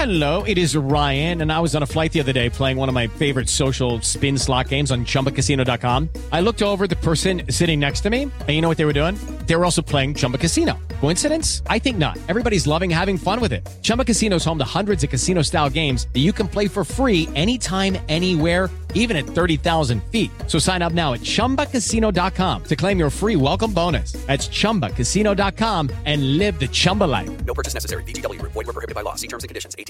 Hello, it is Ryan, and I was on a flight the other day playing one of my favorite social spin slot games on chumbacasino.com. I looked over the person sitting next to me, and you know what they were doing? They were also playing Chumba Casino. Coincidence? I think not. Everybody's loving having fun with it. Chumba Casino is home to hundreds of casino style games that you can play for free anytime, anywhere, even at 30,000 feet. So sign up now at chumbacasino.com to claim your free welcome bonus. That's chumbacasino.com and live the Chumba life. No purchase necessary. Group. Void prohibited by law. See terms and conditions. 18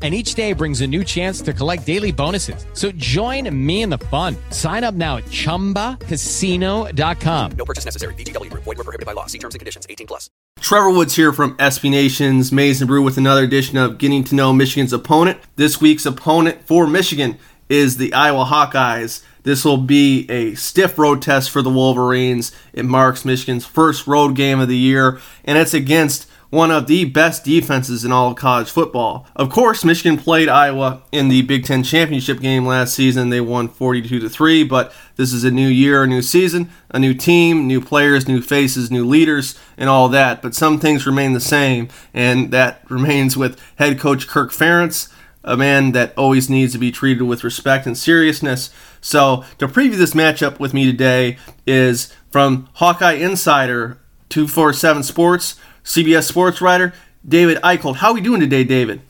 And each day brings a new chance to collect daily bonuses. So join me in the fun. Sign up now at chumbacasino.com. No purchase necessary. VGW Group. Void were prohibited by law. See terms and conditions. 18 plus. Trevor Woods here from SB Nation's Maize and Brew with another edition of Getting to Know Michigan's Opponent. This week's opponent for Michigan is the Iowa Hawkeyes. This will be a stiff road test for the Wolverines. It marks Michigan's first road game of the year, and it's against one of the best defenses in all of college football. Of course, Michigan played Iowa in the Big Ten championship game last season. They won 42 to 3, but this is a new year, a new season, a new team, new players, new faces, new leaders, and all that. But some things remain the same, and that remains with head coach Kirk Ferentz, a man that always needs to be treated with respect and seriousness. So, to preview this matchup with me today is from Hawkeye Insider 247 Sports. CBS sports writer David Eickholt. How are we doing today, David?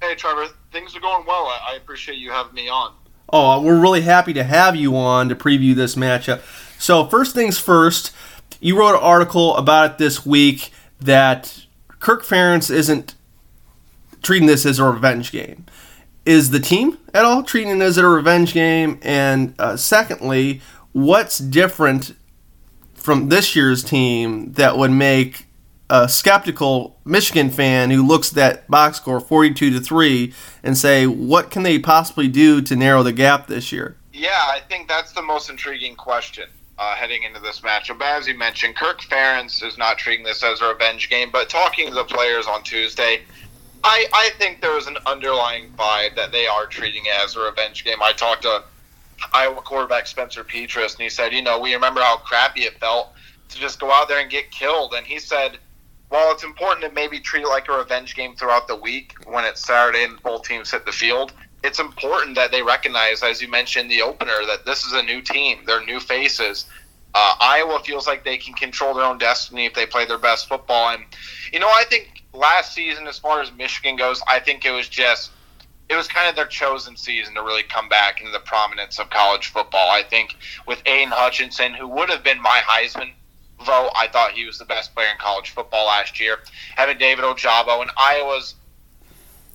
Hey, Trevor. Things are going well. I, I appreciate you having me on. Oh, we're really happy to have you on to preview this matchup. So, first things first, you wrote an article about it this week that Kirk Ferentz isn't treating this as a revenge game. Is the team at all treating it as a revenge game? And uh, secondly, what's different from this year's team that would make a skeptical Michigan fan who looks at that box score 42 to 3 and say what can they possibly do to narrow the gap this year? Yeah, I think that's the most intriguing question uh, heading into this matchup. As you mentioned, Kirk Ferentz is not treating this as a revenge game, but talking to the players on Tuesday, I, I think there was an underlying vibe that they are treating it as a revenge game. I talked to Iowa quarterback Spencer Petras, and he said, you know, we remember how crappy it felt to just go out there and get killed. And he said – while it's important to maybe treat it like a revenge game throughout the week when it's Saturday and both teams hit the field, it's important that they recognize, as you mentioned the opener, that this is a new team. They're new faces. Uh, Iowa feels like they can control their own destiny if they play their best football. And, you know, I think last season, as far as Michigan goes, I think it was just, it was kind of their chosen season to really come back into the prominence of college football. I think with Aidan Hutchinson, who would have been my Heisman vote. I thought he was the best player in college football last year. Having David Ojabo and Iowa's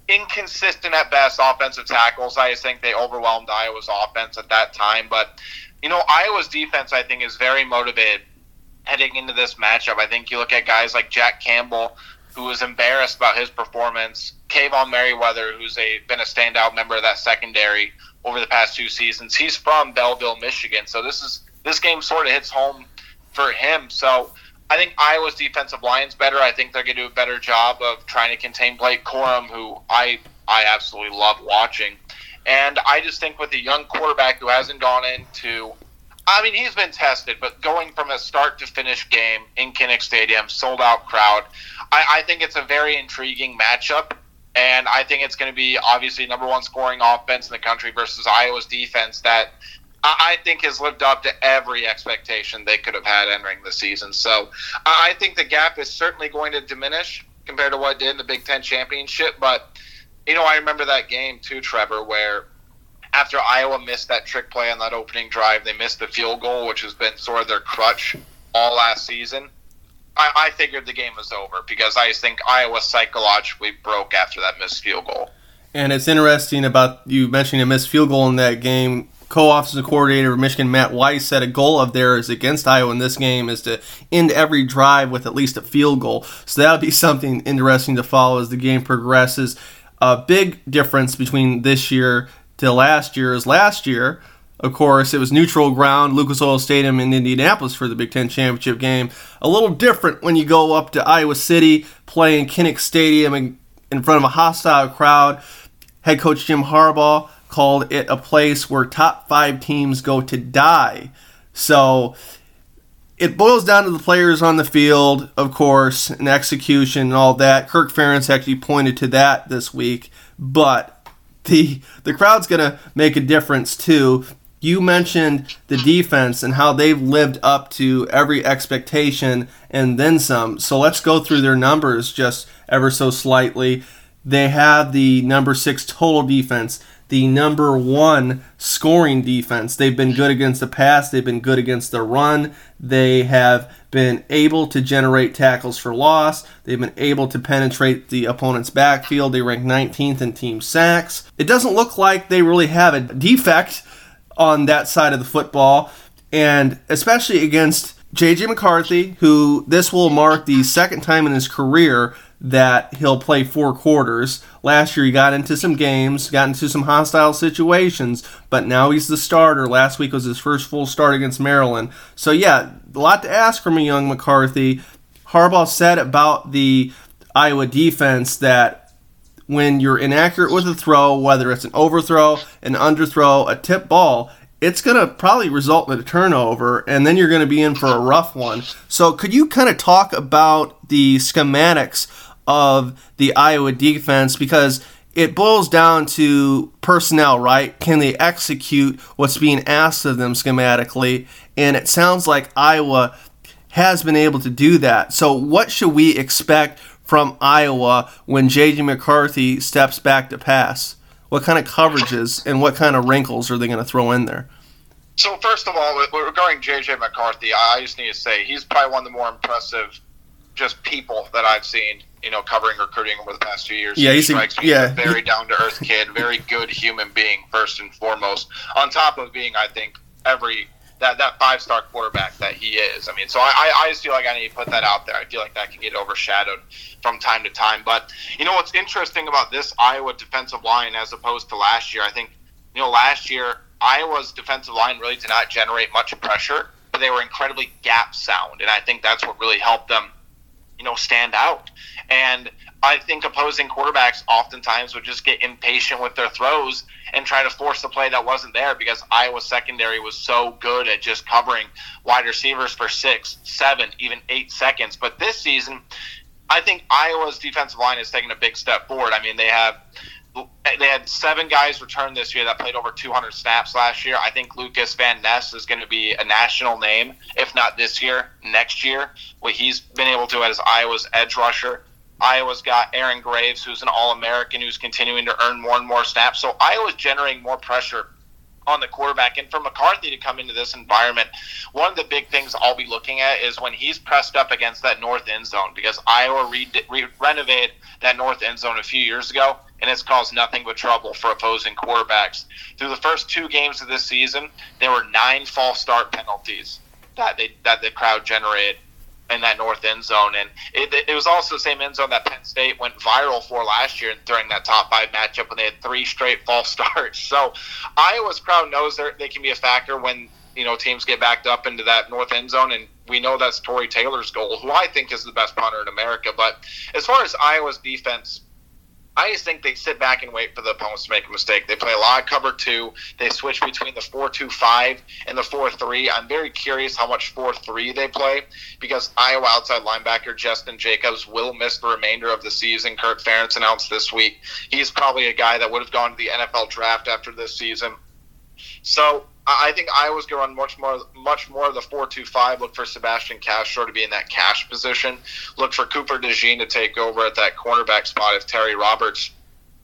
inconsistent at best offensive tackles. I just think they overwhelmed Iowa's offense at that time. But you know, Iowa's defense I think is very motivated heading into this matchup. I think you look at guys like Jack Campbell, who was embarrassed about his performance. Kaevon Merriweather, who's a been a standout member of that secondary over the past two seasons. He's from Belleville, Michigan, so this is this game sort of hits home for him. So I think Iowa's defensive line's better. I think they're going to do a better job of trying to contain Blake Corum, who I I absolutely love watching. And I just think with a young quarterback who hasn't gone into I mean, he's been tested, but going from a start to finish game in Kinnick Stadium, sold out crowd, I, I think it's a very intriguing matchup. And I think it's going to be obviously number one scoring offense in the country versus Iowa's defense that I think has lived up to every expectation they could have had entering the season. So I think the gap is certainly going to diminish compared to what it did in the Big Ten championship. But, you know, I remember that game too, Trevor, where after Iowa missed that trick play on that opening drive, they missed the field goal, which has been sort of their crutch all last season. I, I figured the game was over because I think Iowa psychologically broke after that missed field goal. And it's interesting about you mentioning a missed field goal in that game. Co-offensive coordinator of Michigan Matt Weiss said a goal of theirs against Iowa in this game is to end every drive with at least a field goal. So that'll be something interesting to follow as the game progresses. A big difference between this year to last year is last year. Of course, it was neutral ground, Lucas Oil Stadium in Indianapolis for the Big Ten championship game. A little different when you go up to Iowa City, play in Kinnick Stadium in front of a hostile crowd. Head coach Jim Harbaugh called it a place where top five teams go to die. So it boils down to the players on the field, of course, and execution and all that. Kirk Ferentz actually pointed to that this week, but the the crowd's going to make a difference too. You mentioned the defense and how they've lived up to every expectation and then some. So let's go through their numbers just ever so slightly. They have the number six total defense, the number one scoring defense. They've been good against the pass, they've been good against the run. They have been able to generate tackles for loss. They've been able to penetrate the opponent's backfield. They rank 19th in team sacks. It doesn't look like they really have a defect on that side of the football, and especially against JJ McCarthy, who this will mark the second time in his career that he'll play four quarters. Last year he got into some games, got into some hostile situations, but now he's the starter. Last week was his first full start against Maryland. So yeah, a lot to ask from a young McCarthy. Harbaugh said about the Iowa defense that when you're inaccurate with a throw, whether it's an overthrow, an underthrow, a tip ball, it's going to probably result in a turnover, and then you're going to be in for a rough one. So, could you kind of talk about the schematics of the Iowa defense? Because it boils down to personnel, right? Can they execute what's being asked of them schematically? And it sounds like Iowa has been able to do that. So, what should we expect from Iowa when J.J. McCarthy steps back to pass? What kind of coverages and what kind of wrinkles are they going to throw in there? So first of all, regarding JJ McCarthy, I just need to say he's probably one of the more impressive just people that I've seen. You know, covering recruiting over the past few years. Yeah, he strikes me yeah. as a very down to earth kid, very good human being first and foremost. On top of being, I think, every that that five star quarterback that he is. I mean, so I, I just feel like I need to put that out there. I feel like that can get overshadowed from time to time. But you know what's interesting about this Iowa defensive line as opposed to last year? I think you know last year Iowa's defensive line really did not generate much pressure, but they were incredibly gap sound, and I think that's what really helped them, you know, stand out. And I think opposing quarterbacks oftentimes would just get impatient with their throws and try to force the play that wasn't there because Iowa's secondary was so good at just covering wide receivers for six, seven, even eight seconds. But this season, I think Iowa's defensive line has taken a big step forward. I mean, they have they had seven guys return this year that played over 200 snaps last year. I think Lucas Van Ness is going to be a national name, if not this year, next year. What he's been able to as Iowa's edge rusher. Iowa's got Aaron Graves, who's an All American, who's continuing to earn more and more snaps. So Iowa's generating more pressure on the quarterback. And for McCarthy to come into this environment, one of the big things I'll be looking at is when he's pressed up against that north end zone because Iowa re- re- renovated that north end zone a few years ago, and it's caused nothing but trouble for opposing quarterbacks. Through the first two games of this season, there were nine false start penalties that they that the crowd generated in that north end zone, and it, it was also the same end zone that Penn State went viral for last year during that top five matchup when they had three straight false starts. So Iowa's crowd knows they can be a factor when you know teams get backed up into that north end zone, and we know that's Tory Taylor's goal, who I think is the best punter in America. But as far as Iowa's defense, I just think they sit back and wait for the opponents to make a mistake. They play a lot of cover two. They switch between the 4 2 5 and the 4 3. I'm very curious how much 4 3 they play because Iowa outside linebacker Jestin Jacobs will miss the remainder of the season. Kirk Ferentz announced this week. He's probably a guy that would have gone to the NFL draft after this season. So I think Iowa's going to run much more, much more of the four-two-five. Look for Sebastian Castro to be in that cash position. Look for Cooper DeJean to take over at that cornerback spot if Terry Roberts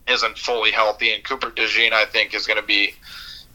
isn't fully healthy. And Cooper DeJean, I think, is going to be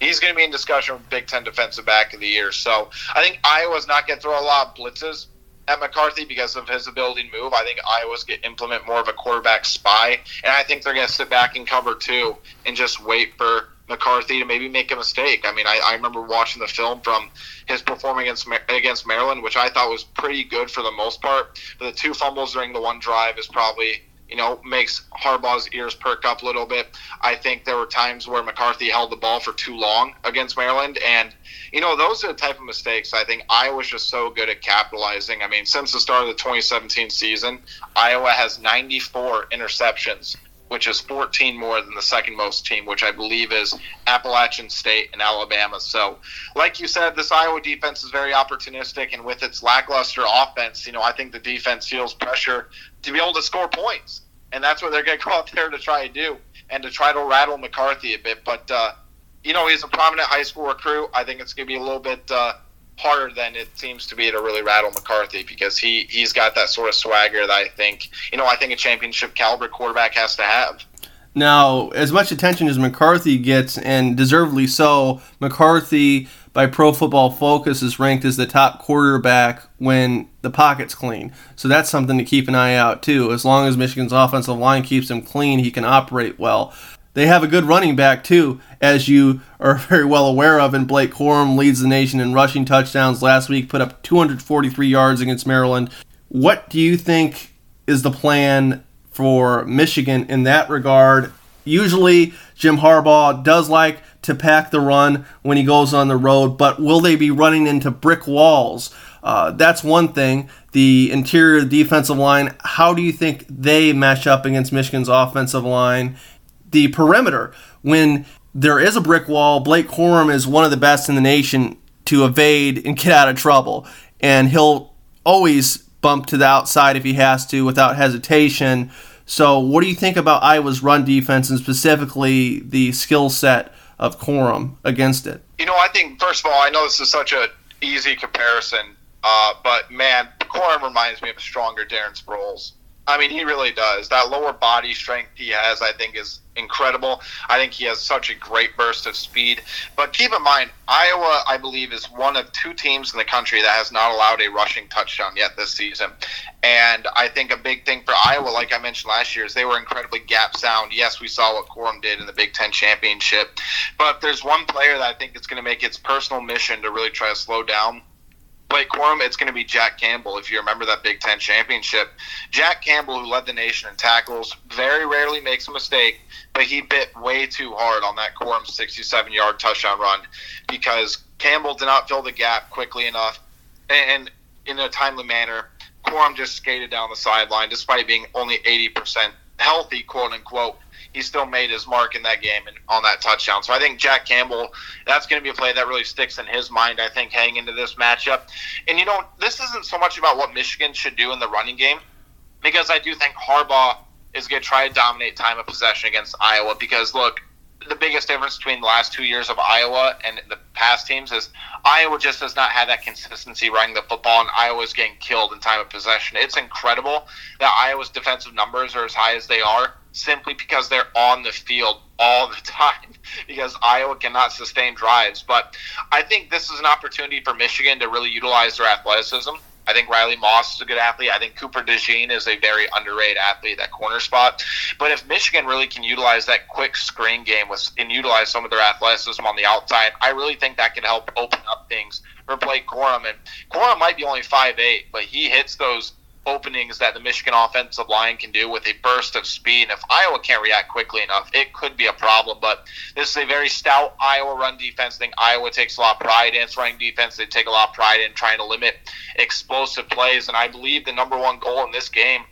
he's going to be in discussion with Big Ten Defensive Back of the Year. So I think Iowa's not going to throw a lot of blitzes at McCarthy because of his ability to move. I think Iowa's going to implement more of a quarterback spy, and I think they're going to sit back and cover two and just wait for McCarthy to maybe make a mistake. I mean, I, I remember watching the film from his performance against against Maryland, which I thought was pretty good for the most part. But the two fumbles during the one drive is probably you know makes Harbaugh's ears perk up a little bit. I think there were times where McCarthy held the ball for too long against Maryland, and you know those are the type of mistakes I think Iowa's just so good at capitalizing. I mean, since the start of the 2017 season, Iowa has 94 interceptions which is 14 more than the second most team, which I believe is Appalachian State and Alabama. So, like you said, this Iowa defense is very opportunistic, and with its lackluster offense, you know, I think the defense feels pressure to be able to score points, and that's what they're going to go out there to try to do and to try to rattle McCarthy a bit. But uh, you know, he's a prominent high school recruit. I think it's going to be a little bit. Uh, harder than it seems to be to really rattle McCarthy because he he's got that sort of swagger that I think you know I think a championship caliber quarterback has to have. Now, as much attention as McCarthy gets, and deservedly so, McCarthy by Pro Football Focus is ranked as the top quarterback when the pocket's clean. So that's something to keep an eye out too. As long as Michigan's offensive line keeps him clean, he can operate well. They have a good running back, too, as you are very well aware of. And Blake Corum leads the nation in rushing touchdowns last week, put up 243 yards against Maryland. What do you think is the plan for Michigan in that regard? Usually, Jim Harbaugh does like to pack the run when he goes on the road, but will they be running into brick walls? Uh, that's one thing. The interior defensive line, how do you think they mesh up against Michigan's offensive line? The perimeter. When there is a brick wall, Blake Corum is one of the best in the nation to evade and get out of trouble. And he'll always bump to the outside if he has to without hesitation. So, what do you think about Iowa's run defense and specifically the skill set of Corum against it? You know, I think first of all, I know this is such an easy comparison, uh, but man, Corum reminds me of a stronger Darren Sproles. I mean, he really does. That lower body strength he has, I think, is incredible. I think he has such a great burst of speed. But keep in mind, Iowa, I believe, is one of two teams in the country that has not allowed a rushing touchdown yet this season. And I think a big thing for Iowa, like I mentioned last year, is they were incredibly gap sound. Yes, we saw what Corum did in the Big Ten championship. But there's one player that I think is going to make its personal mission to really try to slow down Blake Corum, it's going to be Jack Campbell. If you remember that Big Ten championship, Jack Campbell, who led the nation in tackles, very rarely makes a mistake, but he bit way too hard on that Corum 67-yard touchdown run because Campbell did not fill the gap quickly enough and in a timely manner. Corum just skated down the sideline despite being only 80% healthy, quote unquote he still made his mark in that game and on that touchdown. So I think Jack Campbell, that's going to be a play that really sticks in his mind, I think, heading into this matchup. And, you know, this isn't so much about what Michigan should do in the running game, because I do think Harbaugh is going to try to dominate time of possession against Iowa. Because, look, the biggest difference between the last two years of Iowa and the past teams is Iowa just does not have that consistency running the football, and Iowa's getting killed in time of possession. It's incredible that Iowa's defensive numbers are as high as they are simply because they're on the field all the time because Iowa cannot sustain drives. But I think this is an opportunity for Michigan to really utilize their athleticism. I think Riley Moss is a good athlete. I think Cooper DeJean is a very underrated athlete at corner spot. But if Michigan really can utilize that quick screen game with, and utilize some of their athleticism on the outside, I really think that can help open up things for Blake Corum. And Corum might be only five eight, but he hits those openings that the Michigan offensive line can do with a burst of speed. And if Iowa can't react quickly enough, it could be a problem. But this is a very stout Iowa run defense. I think Iowa takes a lot of pride in its running defense. They take a lot of pride in trying to limit explosive plays. And I believe the number one goal in this game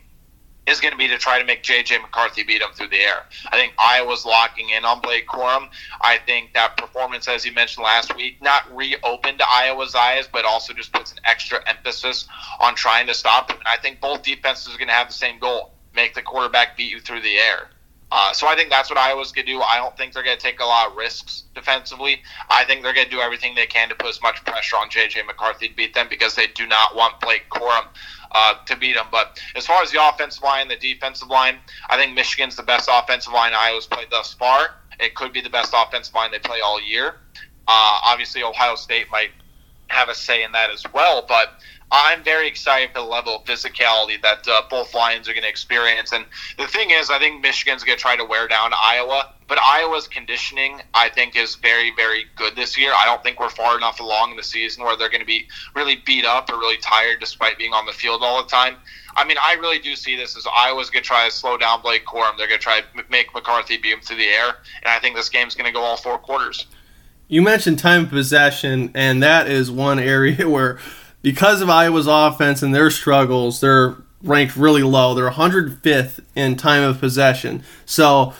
is going to be to try to make J.J. McCarthy beat him through the air. I think Iowa's locking in on Blake Corum. I think that performance, as you mentioned last week, not reopened Iowa's eyes, but also just puts an extra emphasis on trying to stop him. And I think both defenses are going to have the same goal make the quarterback beat you through the air. Uh, so I think that's what Iowa's going to do. I don't think they're going to take a lot of risks defensively. I think they're going to do everything they can to put as much pressure on J.J. McCarthy to beat them because they do not want Blake Corum uh, to beat them. But as far as the offensive line, the defensive line, I think Michigan's the best offensive line Iowa's played thus far. It could be the best offensive line they play all year. Uh, obviously, Ohio State might have a say in that as well, but I'm very excited for the level of physicality that uh, both lines are going to experience. And the thing is, I think Michigan's going to try to wear down Iowa, but Iowa's conditioning, I think, is very, very good this year. I don't think we're far enough along in the season where they're going to be really beat up or really tired despite being on the field all the time. I mean, I really do see this as Iowa's going to try to slow down Blake Corum. They're going to try to make McCarthy beat him through the air, and I think this game's going to go all four quarters. You mentioned time of possession, and that is one area where because of Iowa's offense and their struggles, they're ranked really low. They're 105th in time of possession. So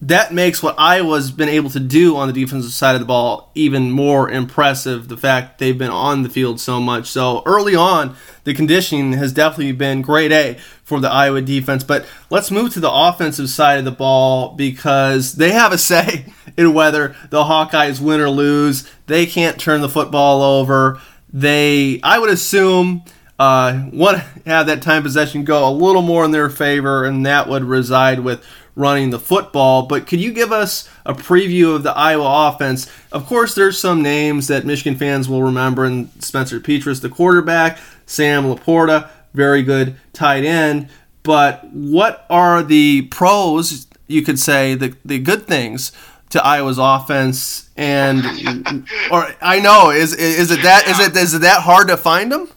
that makes what Iowa's been able to do on the defensive side of the ball even more impressive. The fact they've been on the field so much. So early on, the conditioning has definitely been grade A for the Iowa defense. But let's move to the offensive side of the ball because they have a say in whether the Hawkeyes win or lose. They can't turn the football over they, I would assume, uh, want to have that time possession go a little more in their favor, and that would reside with running the football. But could you give us a preview of the Iowa offense? Of course, there's some names that Michigan fans will remember, and Spencer Petras, the quarterback, Sam LaPorta, very good tight end. But what are the pros, you could say, the, the good things to Iowa's offense, and or I know is is it that is it is it that hard to find them?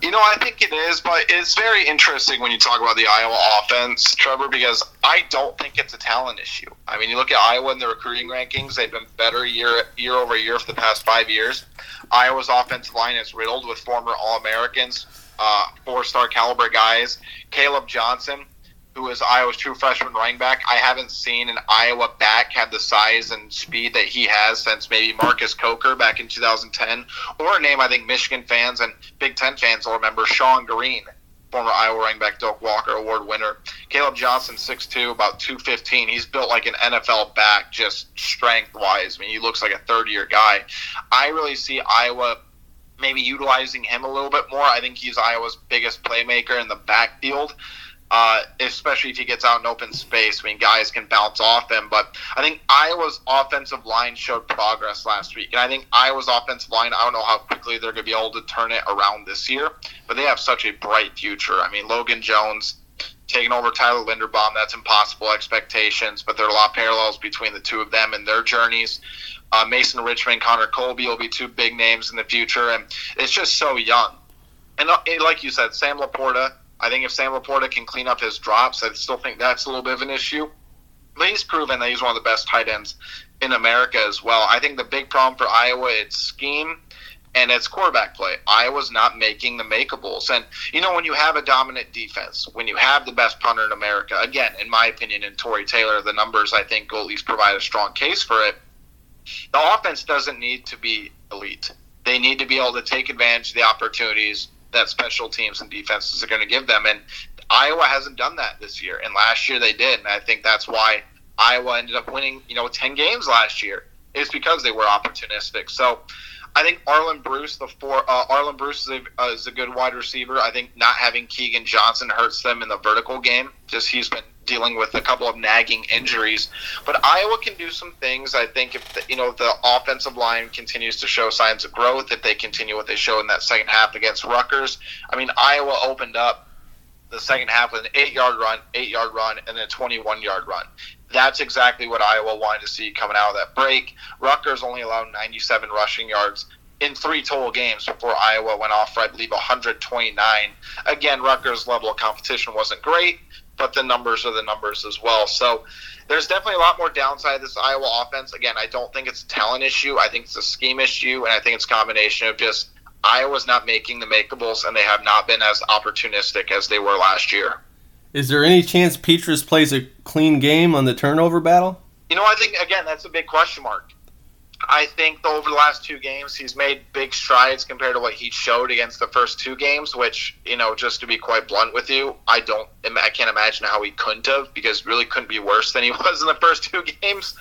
You know, I think it is, but it's very interesting when you talk about the Iowa offense, Trevor, because I don't think it's a talent issue. I mean, you look at Iowa in the recruiting rankings; they've been better year year over year for the past five years. Iowa's offensive line is riddled with former All Americans, uh, four star caliber guys. Caleb Johnson, who is Iowa's true freshman running back. I haven't seen an Iowa back have the size and speed that he has since maybe Marcus Coker back in 2010, or a name I think Michigan fans and Big Ten fans will remember, Shonn Greene, former Iowa running back, Doak Walker Award winner. Caleb Johnson, 6'2", about 215. He's built like an NFL back, just strength-wise. I mean, he looks like a third-year guy. I really see Iowa maybe utilizing him a little bit more. I think he's Iowa's biggest playmaker in the backfield uh, especially if he gets out in open space. I mean, guys can bounce off him. But I think Iowa's offensive line showed progress last week. And I think Iowa's offensive line, I don't know how quickly they're going to be able to turn it around this year, but they have such a bright future. I mean, Logan Jones taking over Tyler Linderbaum, that's impossible expectations, but there are a lot of parallels between the two of them and their journeys. Uh, Mason Richman, Connor Colby will be two big names in the future, and it's just so young. And uh, like you said, Sam LaPorta, I think if Sam LaPorta can clean up his drops, I still think that's a little bit of an issue. But he's proven that he's one of the best tight ends in America as well. I think the big problem for Iowa it's scheme and it's quarterback play. Iowa's not making the makeables. And you know, when you have a dominant defense, when you have the best punter in America, again, in my opinion, and Tory Taylor, the numbers I think will at least provide a strong case for it. The offense doesn't need to be elite. They need to be able to take advantage of the opportunities that special teams and defenses are going to give them. And Iowa hasn't done that this year, and last year they did. And I think that's why Iowa ended up winning, you know, ten games last year. Is because they were opportunistic. So I think Arland Bruce, the four, uh, Arland Bruce is a, uh, is a good wide receiver. I think not having Keagan Johnson hurts them in the vertical game. Just he's been dealing with a couple of nagging injuries. But Iowa can do some things. I think if the, you know the offensive line continues to show signs of growth, if they continue what they showed in that second half against Rutgers, I mean Iowa opened up the second half with an eight-yard run, eight-yard run, and then a 21-yard run. That's exactly what Iowa wanted to see coming out of that break. Rutgers only allowed 97 rushing yards in three total games before Iowa went off for, I believe, 129. Again, Rutgers' level of competition wasn't great, but the numbers are the numbers as well. So there's definitely a lot more downside to this Iowa offense. Again, I don't think it's a talent issue. I think it's a scheme issue, and I think it's a combination of just Iowa's not making the makeables, and they have not been as opportunistic as they were last year. Is there any chance Petras plays a clean game on the turnover battle? You know, I think again that's a big question mark. I think over the last two games, he's made big strides compared to what he showed against the first two games. Which, you know, just to be quite blunt with you, I don't, I can't imagine how he couldn't have because really couldn't be worse than he was in the first two games.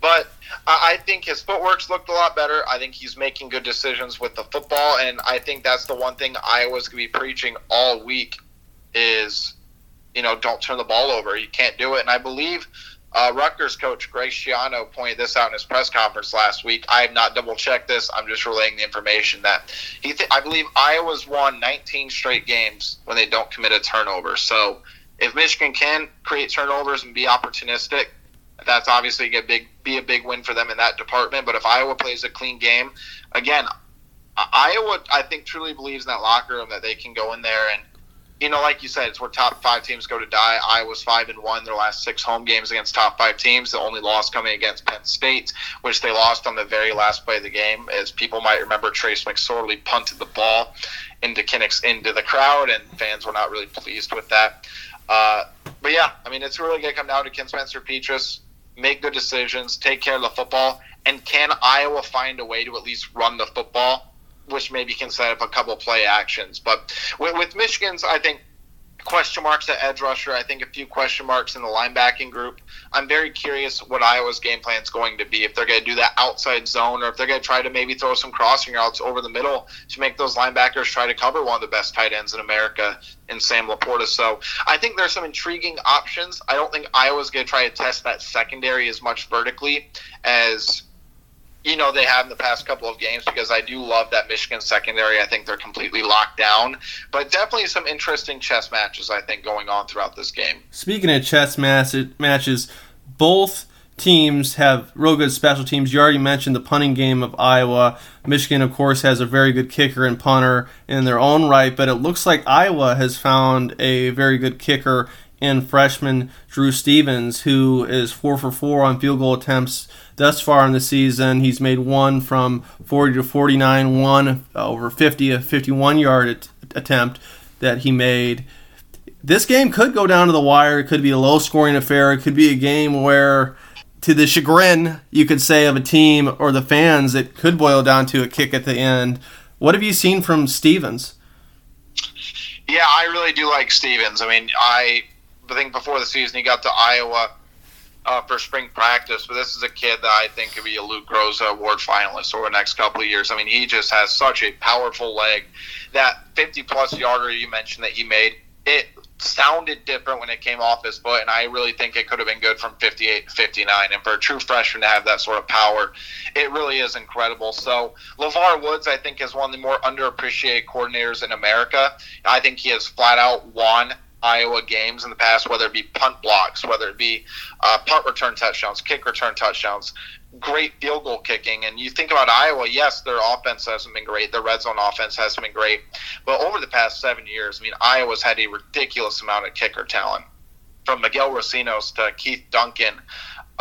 But I think his footwork's looked a lot better. I think he's making good decisions with the football, and I think that's the one thing Iowa's to be preaching all week is, you know, don't turn the ball over. You can't do it. And I believe uh, Rutgers coach Greg Schiano pointed this out in his press conference last week. I have not double checked this. I'm just relaying the information that he. Th- I believe Iowa's won 19 straight games when they don't commit a turnover. So if Michigan can create turnovers and be opportunistic, that's obviously a big be a big win for them in that department. But if Iowa plays a clean game, again, Iowa I think truly believes in that locker room that they can go in there and you know, like you said, it's where top five teams go to die. Iowa's five and one their last six home games against top five teams. The only loss coming against Penn State, which they lost on the very last play of the game. As people might remember, Trace McSorley punted the ball into Kinnick's into the crowd, and fans were not really pleased with that. Uh, but yeah, I mean, it's really going to come down to Ken Spencer Petras make good decisions, take care of the football, and can Iowa find a way to at least run the football? Which maybe can set up a couple play actions. But with, with Michigan's, I think question marks at edge rusher. I think a few question marks in the linebacking group. I'm very curious what Iowa's game plan is going to be. If they're going to do that outside zone, or if they're going to try to maybe throw some crossing routes over the middle to make those linebackers try to cover one of the best tight ends in America in Sam LaPorta. So I think there's some intriguing options. I don't think Iowa's going to try to test that secondary as much vertically as you know they have in the past couple of games because I do love that Michigan secondary. I think they're completely locked down, but definitely some interesting chess matches I think going on throughout this game. Speaking of chess matches, both teams have real good special teams. You already mentioned the punting game of Iowa. Michigan, of course, has a very good kicker and punter in their own right, but it looks like Iowa has found a very good kicker in freshman Drew Stevens, who is four for four on field goal attempts thus far in the season. He's made one from 40 to 49, one uh, over 50, a 51 yard attempt that he made. This game could go down to the wire. It could be a low scoring affair. It could be a game where, to the chagrin, you could say, of a team or the fans, it could boil down to a kick at the end. What have you seen from Stevens? Yeah, I really do like Stevens. I mean, I think before the season he got to Iowa uh, for spring practice, but this is a kid that I think could be a Lou Groza Award finalist over the next couple of years. I mean, he just has such a powerful leg. That 50 plus yarder you mentioned that he made, it sounded different when it came off his foot, and I really think it could have been good from 58 to 59. And for a true freshman to have that sort of power, it really is incredible. So, LeVar Woods, I think, is one of the more underappreciated coordinators in America. I think he has flat out won Iowa games in the past, whether it be punt blocks, whether it be uh, punt return touchdowns, kick return touchdowns, great field goal kicking. And you think about Iowa, yes, their offense hasn't been great, their red zone offense hasn't been great, but over the past seven years, I mean, Iowa's had a ridiculous amount of kicker talent, from Miguel Recinos to Keith Duncan.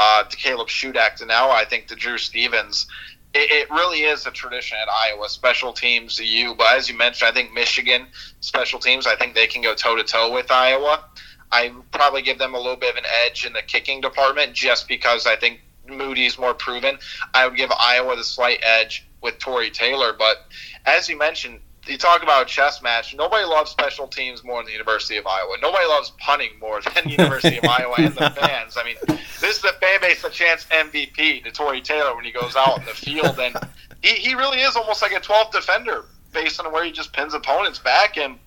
Uh, to Caleb Shudak to now, I think to Drew Stevens it, really is a tradition at Iowa. Special teams, you, but as you mentioned, I think Michigan special teams. I think they can go toe to toe with Iowa. I probably give them a little bit of an edge in the kicking department just because I think Moody's more proven. I would give Iowa the slight edge with Tory Taylor, but as you mentioned, you talk about a chess match. Nobody loves special teams more than the University of Iowa. Nobody loves punting more than the University of Iowa and the fans. I mean, this is the fan base a chance MVP to Tory Taylor when he goes out in the field, and he, he really is almost like a 12th defender based on where he just pins opponents back. And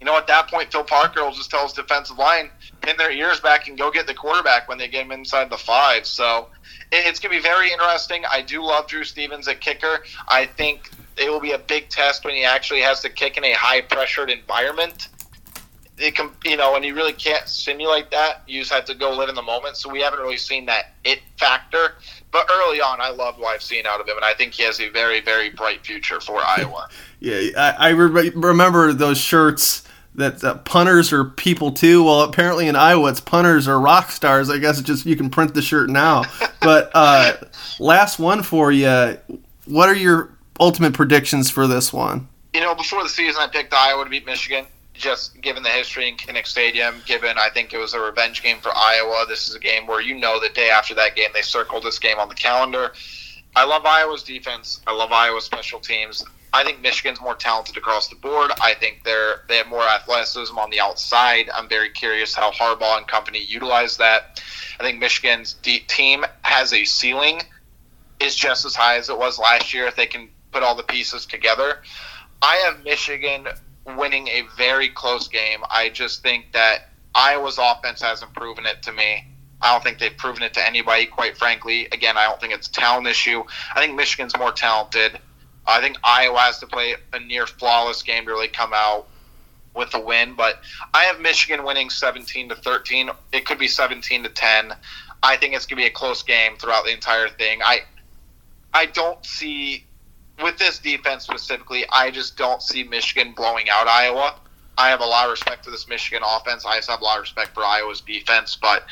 you know, at that point, Phil Parker will just tell his defensive line pin their ears back and go get the quarterback when they get him inside the five. So it's going to be very interesting. I do love Drew Stevens at kicker. I think it will be a big test when he actually has to kick in a high pressured environment. It can, you know, and you really can't simulate that. You just have to go live in the moment. So we haven't really seen that it factor. But early on, I loved what I've seen out of him, and I think he has a very, very bright future for Iowa. yeah, I, I re- remember those shirts that uh, punters are people too. Well, apparently in Iowa, it's punters are rock stars. I guess it's just you can print the shirt now. but uh, last one for you. What are your ultimate predictions for this one? You know, before the season, I picked Iowa to beat Michigan. just given the history in Kinnick Stadium, given I think it was a revenge game for Iowa. This is a game where you know the day after that game they circled this game on the calendar. I love Iowa's defense. I love Iowa's special teams. I think Michigan's more talented across the board. I think they're they have more athleticism on the outside. I'm very curious how Harbaugh and company utilize that. I think Michigan's team has a ceiling is just as high as it was last year if they can put all the pieces together. I have Michigan winning a very close game. I just think that Iowa's offense hasn't proven it to me. I don't think they've proven it to anybody, quite frankly. Again, I don't think it's a talent issue. I think Michigan's more talented. I think Iowa has to play a near flawless game to really come out with a win. But I have Michigan winning 17 to 13. It could be 17 to 10. I think it's going to be a close game throughout the entire thing. I I don't see with this defense specifically. I just don't see Michigan blowing out Iowa. I have a lot of respect for this Michigan offense. I have a lot of respect for Iowa's defense, but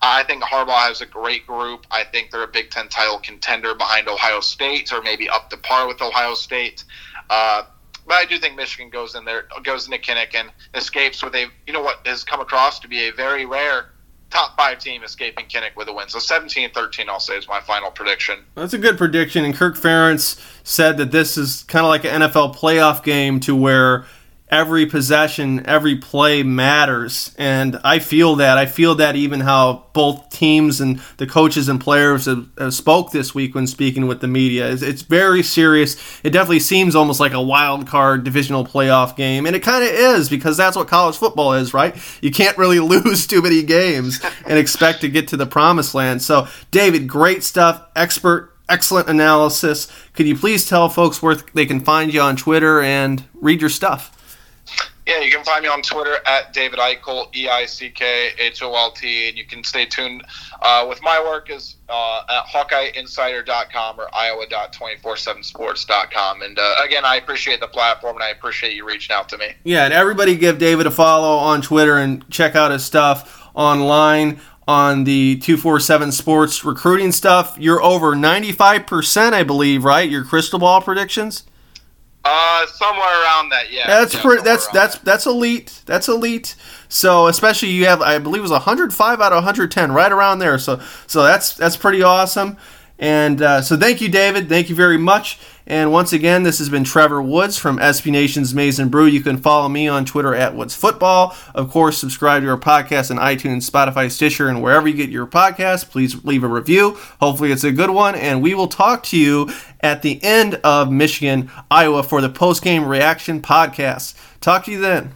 I think Harbaugh has a great group. I think they're a Big Ten title contender behind Ohio State, or maybe up to par with Ohio State. Uh, but I do think Michigan goes in there, goes into Kinnick and escapes with a, you know what has come across to be a very rare top five team escaping Kinnick with a win. So 17-13, I'll say is my final prediction. That's a good prediction. And Kirk Ferentz said that this is kind of like an NFL playoff game to where every possession, every play matters. And I feel that. I feel that even how both teams and the coaches and players have, have spoke this week when speaking with the media. It's, it's, very serious. It definitely seems almost like a wild card divisional playoff game. And it kind of is because that's what college football is, right? You can't really lose too many games and expect to get to the promised land. So, David, great stuff. Expert excellent analysis. Could you please tell folks where they can find you on Twitter and read your stuff? Yeah, you can find me on Twitter at David Eickholt, E I C K H O L T, and you can stay tuned uh, with my work is uh, at HawkeyeInsider.com or Iowa.247sports.com. And uh, again, I appreciate the platform and I appreciate you reaching out to me. Yeah, and everybody give David a follow on Twitter and check out his stuff online on the 247 Sports recruiting stuff. You're over 95%, I believe, right? Your crystal ball predictions? Uh, somewhere around that, yeah. That's yeah, pretty. That's that's that. that's elite. That's elite. So especially you have, I believe it was 105 out of 110, right around there. So so that's that's pretty awesome. And uh, so thank you, David. Thank you very much. And once again, this has been Trevor Woods from SB Nation's Maize n Brew. You can follow me on Twitter at Woods Football. Of course, subscribe to our podcast on iTunes, Spotify, Stitcher, and wherever you get your podcast. Please leave a review. Hopefully, it's a good one. And we will talk to you at the end of Michigan, Iowa for the post game reaction podcast. Talk to you then.